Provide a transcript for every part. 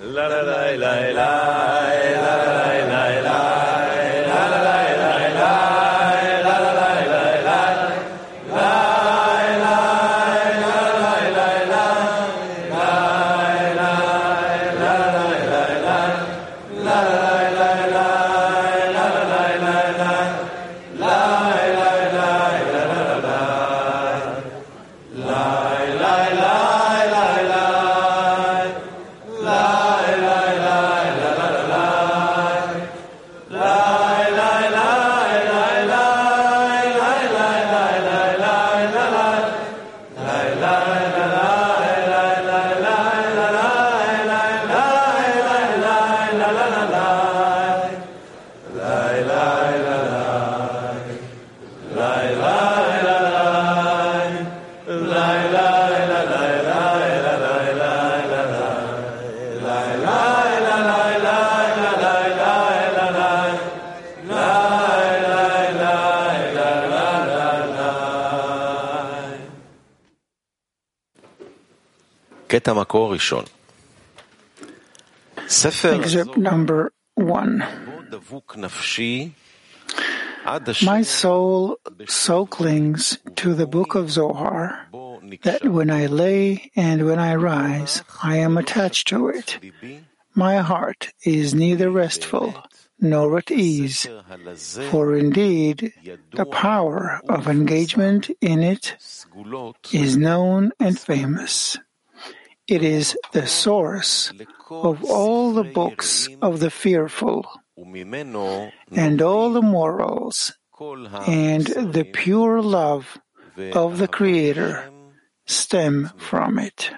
la la la la la la Excerpt number one. My soul so clings to the book of Zohar that when I lay and when I rise, I am attached to it. My heart is neither restful nor at ease, for indeed the power of engagement in it is known and famous. It is the source of all the books of the fearful and all the morals and the pure love of the Creator stem from it.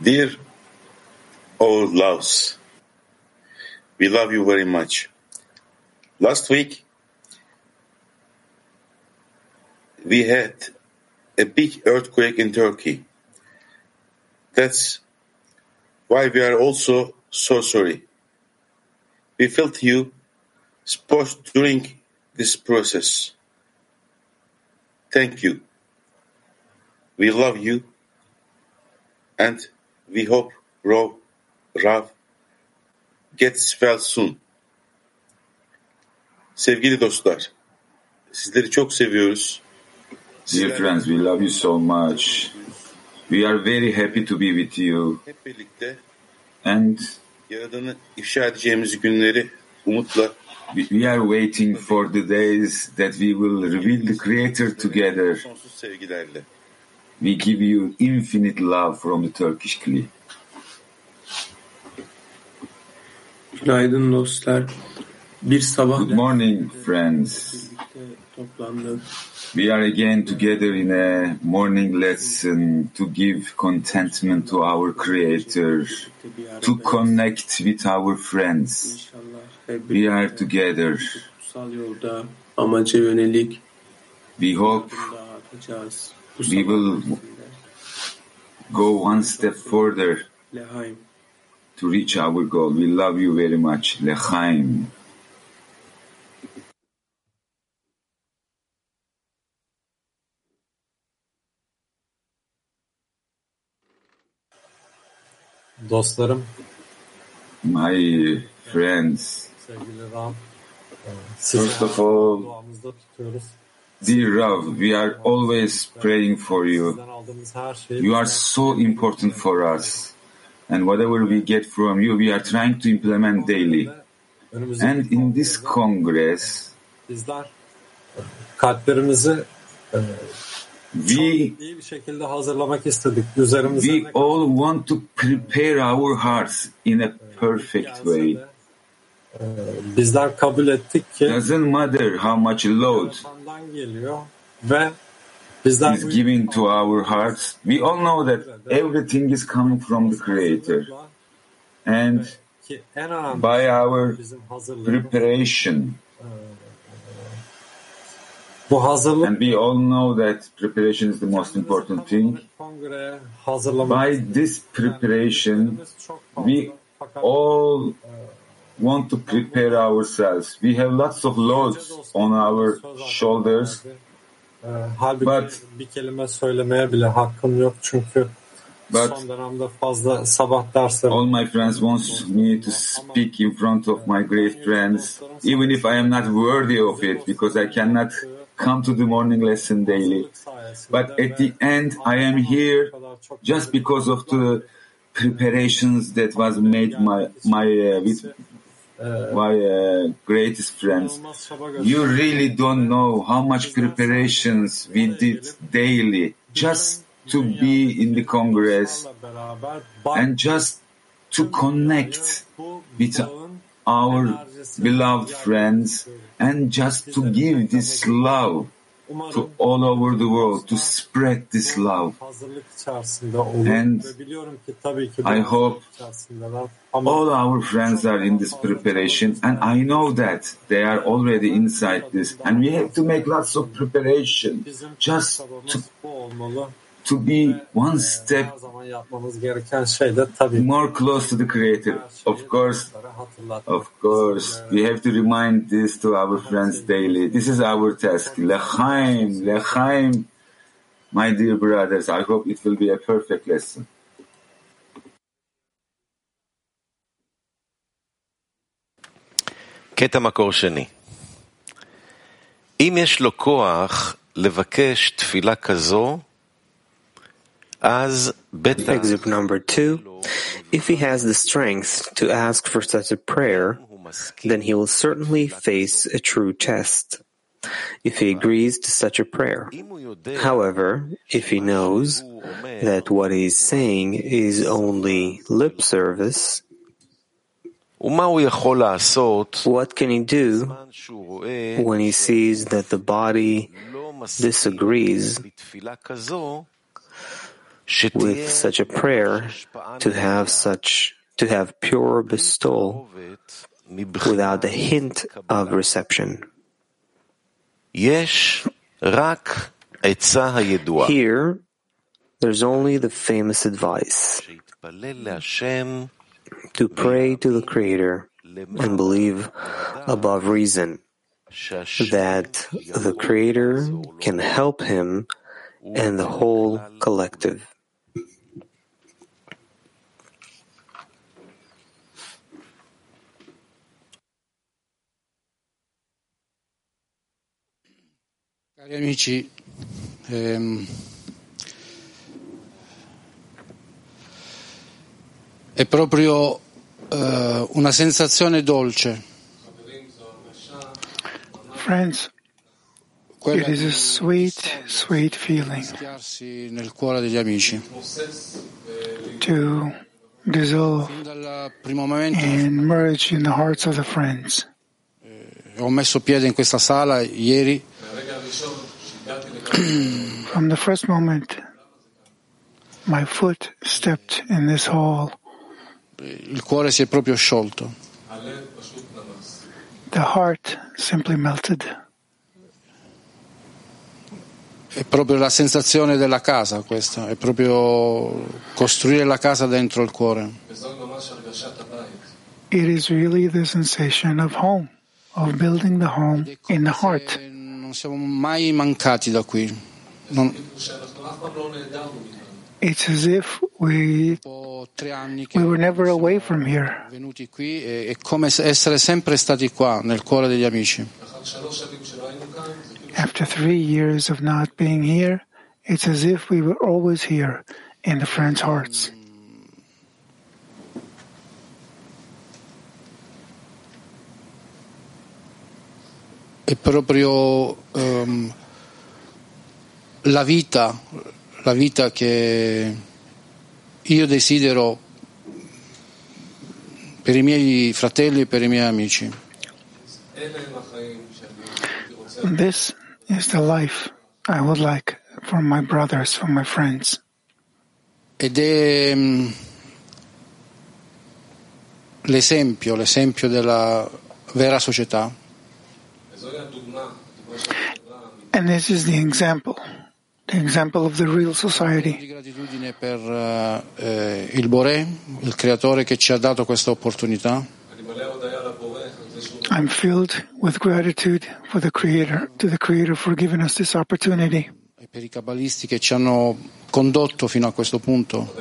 Dear old loves, we love you very much. Last week, we had a big earthquake in Turkey. That's why we are also so sorry. We felt you support during this process. Thank you. We love you and we hope Rav, Rav gets well soon. Sevgili dostlar, sizleri çok seviyoruz. Dear friends, we love you so much. We are very happy to be with you Hep birlikte and Yaradan'ı ifşa edeceğimiz günleri umutla we- are waiting for the days that we will reveal the Creator together. sonsuz sevgilerle. We give you infinite love from the Turkish Kli. Günaydın dostlar. Bir sabah Good morning, friends. We are again together in a morning lesson to give contentment to our Creator, birlikte bir aradayız. to connect with our friends. We are together. We hope adımlar atacağız. Bu We will- go one step further to reach our goal. We love you very much. Lechaim. Dostlarım, My friends, sevgili Rav, First of all- dear Rav, we are always praying for you. Sizden aldığımız her şeyi You are so important for us. And whatever we get from you, we are trying to implement daily. And in this Congress, we çok iyi bir şekilde hazırlamak istedik. Üzerimizde we all want to prepare our hearts in a perfect way. bizler kabul ettik ki Doesn't matter how much load Yapandan geliyor ve bizler is given to our hearts. We all know that everything is coming from the Creator. And ki en önemli by our preparation, hazırlık and we all know that preparation is the most important thing. By this preparation, we all want to prepare ourselves. We have lots of loads on our shoulders, halbuki But- bir kelime söylemeye bile hakkım yok çünkü But- son dönemde fazla sabah dersleri All my friends want me to speak in front of my great friends, even if I am not worthy of it, because I cannot come to the morning lesson daily. But at the end, I am here just because of the preparations that was made my my uh, with my uh, greatest friends. You really don't know how much preparations we did daily just to be in the Congress and just to connect with our beloved friends and just to give this love to all over the world, to spread this love. And I hope All our friends are in this preparation, and I know that they are already inside this, and we have to make lots of preparation just to to be one step Her zaman yapmamız gereken şey de tabii more close to the Creator. Of course, hatırlatmak. of course, we have to remind this to our friends daily. This is our task. Lechaim, lechaim, my dear brothers. I hope it will be a perfect lesson. קטע מקור שני. אם יש לו כוח לבקש תפילה כזו, אז בטח Excerpt number two. If he has the strength to ask for such a prayer, then he will certainly face a true test if he agrees to such a prayer. However, if he knows that what he is saying is only lip service, what can he do when he sees that the body disagrees with such a prayer to have such to have pure bestowal without a hint of reception. Here, there's only the famous advice to pray to the Creator and believe above reason that the Creator can help him and the whole collective. Cari amici, ehm, è proprio eh, una sensazione dolce Friends, it is a sweet, sweet feeling nel cuore degli amici. to dissolve and merge in the hearts of the friends. ho messo piede in questa sala ieri From the first moment my foot stepped in this hall, il cuore si è proprio sciolto. the heart simply melted. È proprio la sensazione della casa questa, è proprio costruire la casa dentro il cuore. It is really the sensation of home, of building the home in the heart. Non siamo mai mancati da qui. Non, It's as if we dopo tre anni che we were never away from here. venuti qui è, come se essere sempre stati qua nel cuore degli amici. After three years of not being here, it's as if we were always here in the friends' hearts. È proprio ehm, la vita, la vita che io desidero per i miei fratelli e per i miei amici. This is the life I would like for my brothers, for my friends. Ed è mm, l'esempio, l'esempio della vera società. And this is the example, the example of the real di society. gratitudine per eh, il Boré, il creatore che ci ha dato questa opportunità, I'm filled with gratitude for the Creator, to the Creator for giving us this opportunity. e per i cabalisti che ci hanno condotto fino a questo punto,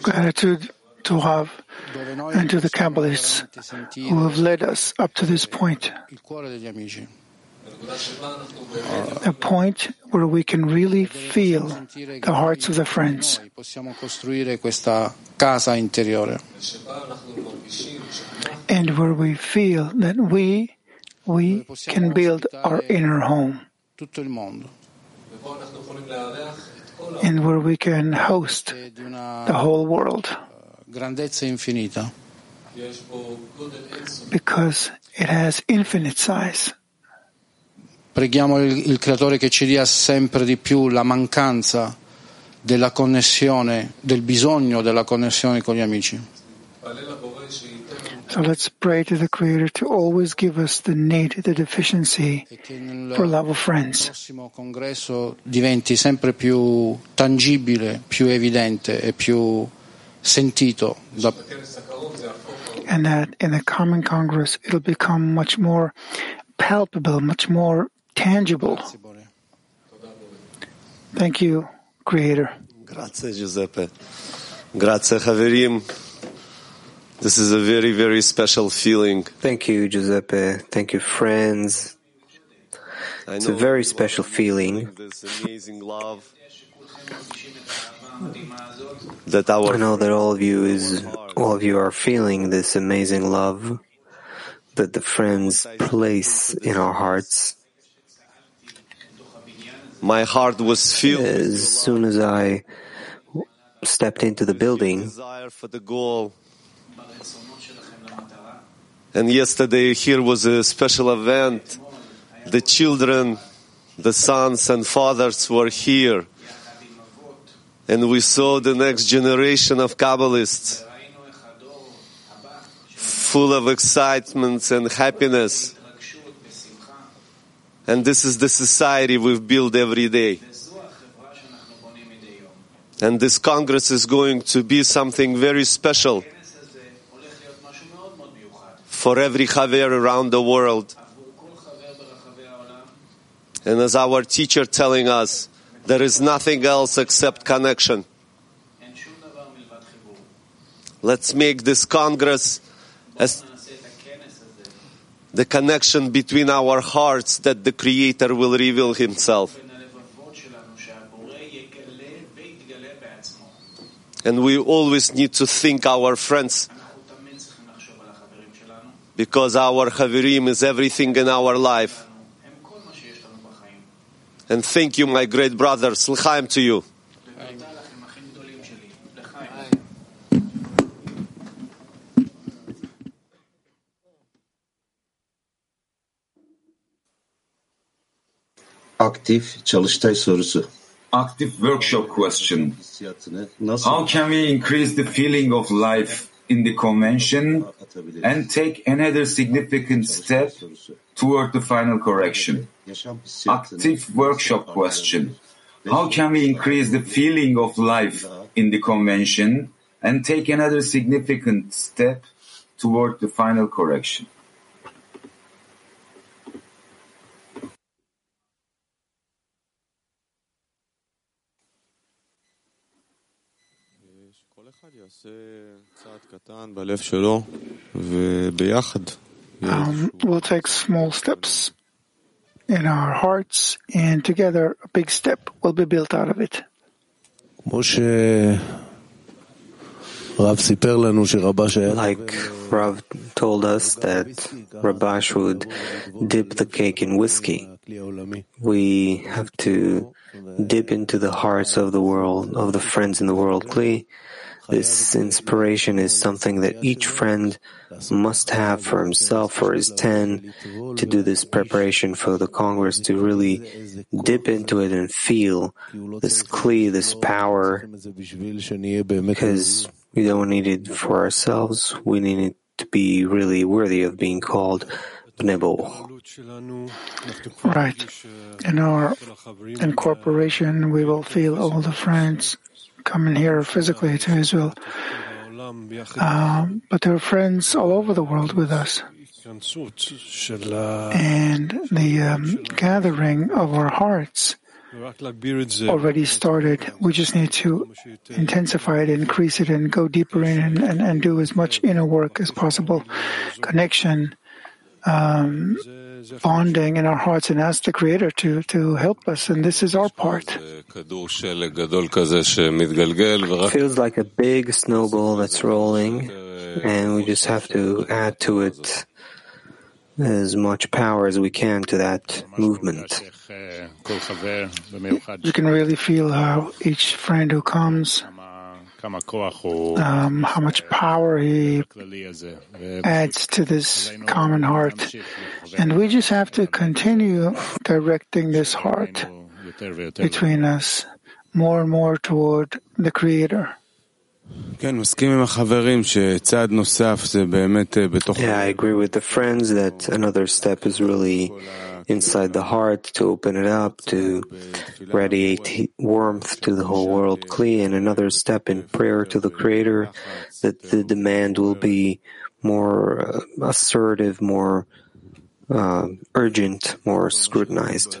Gratitude to Rav dove and to the Kabbalists who have led us up to this point, a point where we can really feel the hearts of the friends, and where we feel that we we can build our inner home, and where we can host the whole world, grandezza infinita. because it has infinite size. Preghiamo il, il Creatore che ci dia sempre di più la mancanza della connessione, del bisogno della connessione con gli amici. So let's pray to the Creator to always give us the need, the deficiency for love of friends. prossimo congresso diventi sempre più tangibile, più evidente e più sentito. Da... and that in the coming Congress it'll become much more palpable, much more tangible. Thank you, Creator. Grazie, Giuseppe. Grazie, Haverim. This is a very, very special feeling. Thank you, Giuseppe. Thank you, friends. It's a very special feeling. This amazing love. I know that all of you is all of you are feeling this amazing love that the friends place in our hearts. my heart was filled As soon as I stepped into the building, desire for the goal. And yesterday here was a special event. The children, the sons and fathers were here. And we saw the next generation of Kabbalists full of excitement and happiness. And this is the society we've built every day. And this Congress is going to be something very special for every Chaver around the world. And as our teacher telling us, there is nothing else except connection. Let's make this Congress as the connection between our hearts that the Creator will reveal Himself. And we always need to think our friends because our Haverim is everything in our life. And thank you, my great brothers. L'chaim to you. Aktif çalıştay sorusu. Active workshop question. How can we increase the feeling of life in the convention and take another significant step sorusu. Toward the final correction? Active workshop question. How can we increase the feeling of life in the convention and take another significant step toward the final correction? um, we'll take small steps in our hearts, and together a big step will be built out of it. Like Rav told us that Rabash would dip the cake in whiskey. We have to dip into the hearts of the world, of the friends in the world, Kli, this inspiration is something that each friend must have for himself, or his ten, to do this preparation for the Congress, to really dip into it and feel this kli, this power, because we don't need it for ourselves. We need it to be really worthy of being called. Right. In our incorporation, we will feel all the friends coming here physically to Israel. Um, but there are friends all over the world with us. And the um, gathering of our hearts already started. We just need to intensify it, increase it, and go deeper in and, and, and do as much inner work as possible. Connection, um, bonding in our hearts, and ask the Creator to, to help us. And this is our part. It feels like a big snowball that's rolling, and we just have to add to it as much power as we can to that movement. You can really feel how each friend who comes, um, how much power he adds to this common heart. And we just have to continue directing this heart between us more and more toward the Creator. Yeah, I agree with the friends that another step is really inside the heart to open it up, to radiate warmth to the whole world. Kli, and another step in prayer to the Creator, that the demand will be more uh, assertive, more uh, urgent, more scrutinized.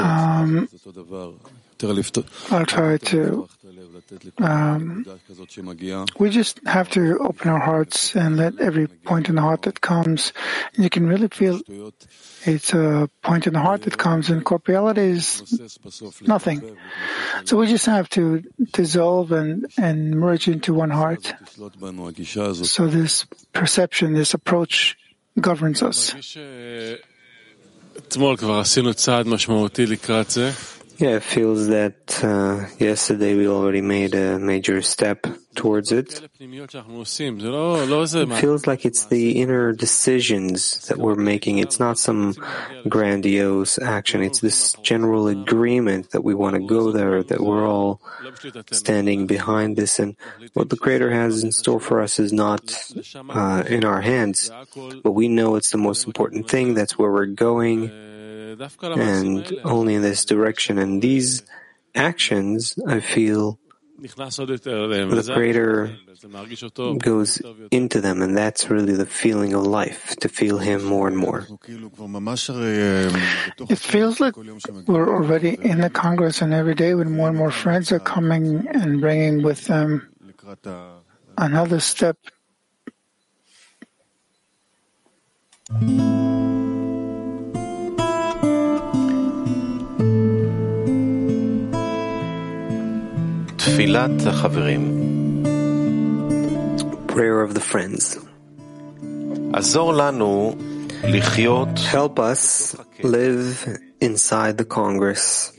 Um, I'll try to um, we just have to open our hearts and let every point in the heart that comes. And you can really feel it's a point in the heart that comes, and corporeality is nothing. So we just have to dissolve and, and merge into one heart. So this perception, this approach governs us. Yeah, it feels that uh, yesterday we already made a major step towards it. It feels like it's the inner decisions that we're making. It's not some grandiose action. It's this general agreement that we want to go there, that we're all standing behind this. And what the Creator has in store for us is not uh, in our hands, but we know it's the most important thing. That's where we're going and only in this direction. And these actions, I feel the greater goes into them, and that's really the feeling of life, to feel Him more and more. It feels like we're already in the Congress, and every day when more and more friends are coming and bringing with them another step. Prayer of the friends. Help us live inside the Congress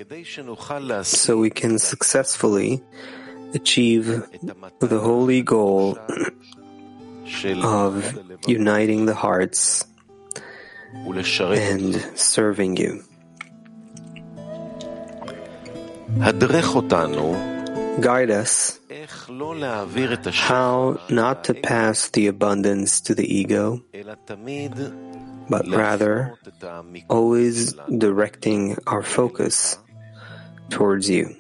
so we can successfully achieve the holy goal of uniting the hearts and serving you. Guide us how not to pass the abundance to the ego, but rather always directing our focus towards you.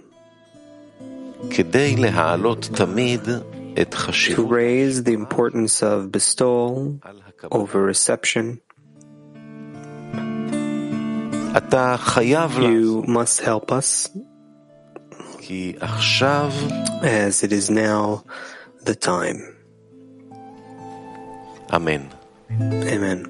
To raise the importance of bestowal over reception, you must help us כי עכשיו as it is now the time. אמן. Amen.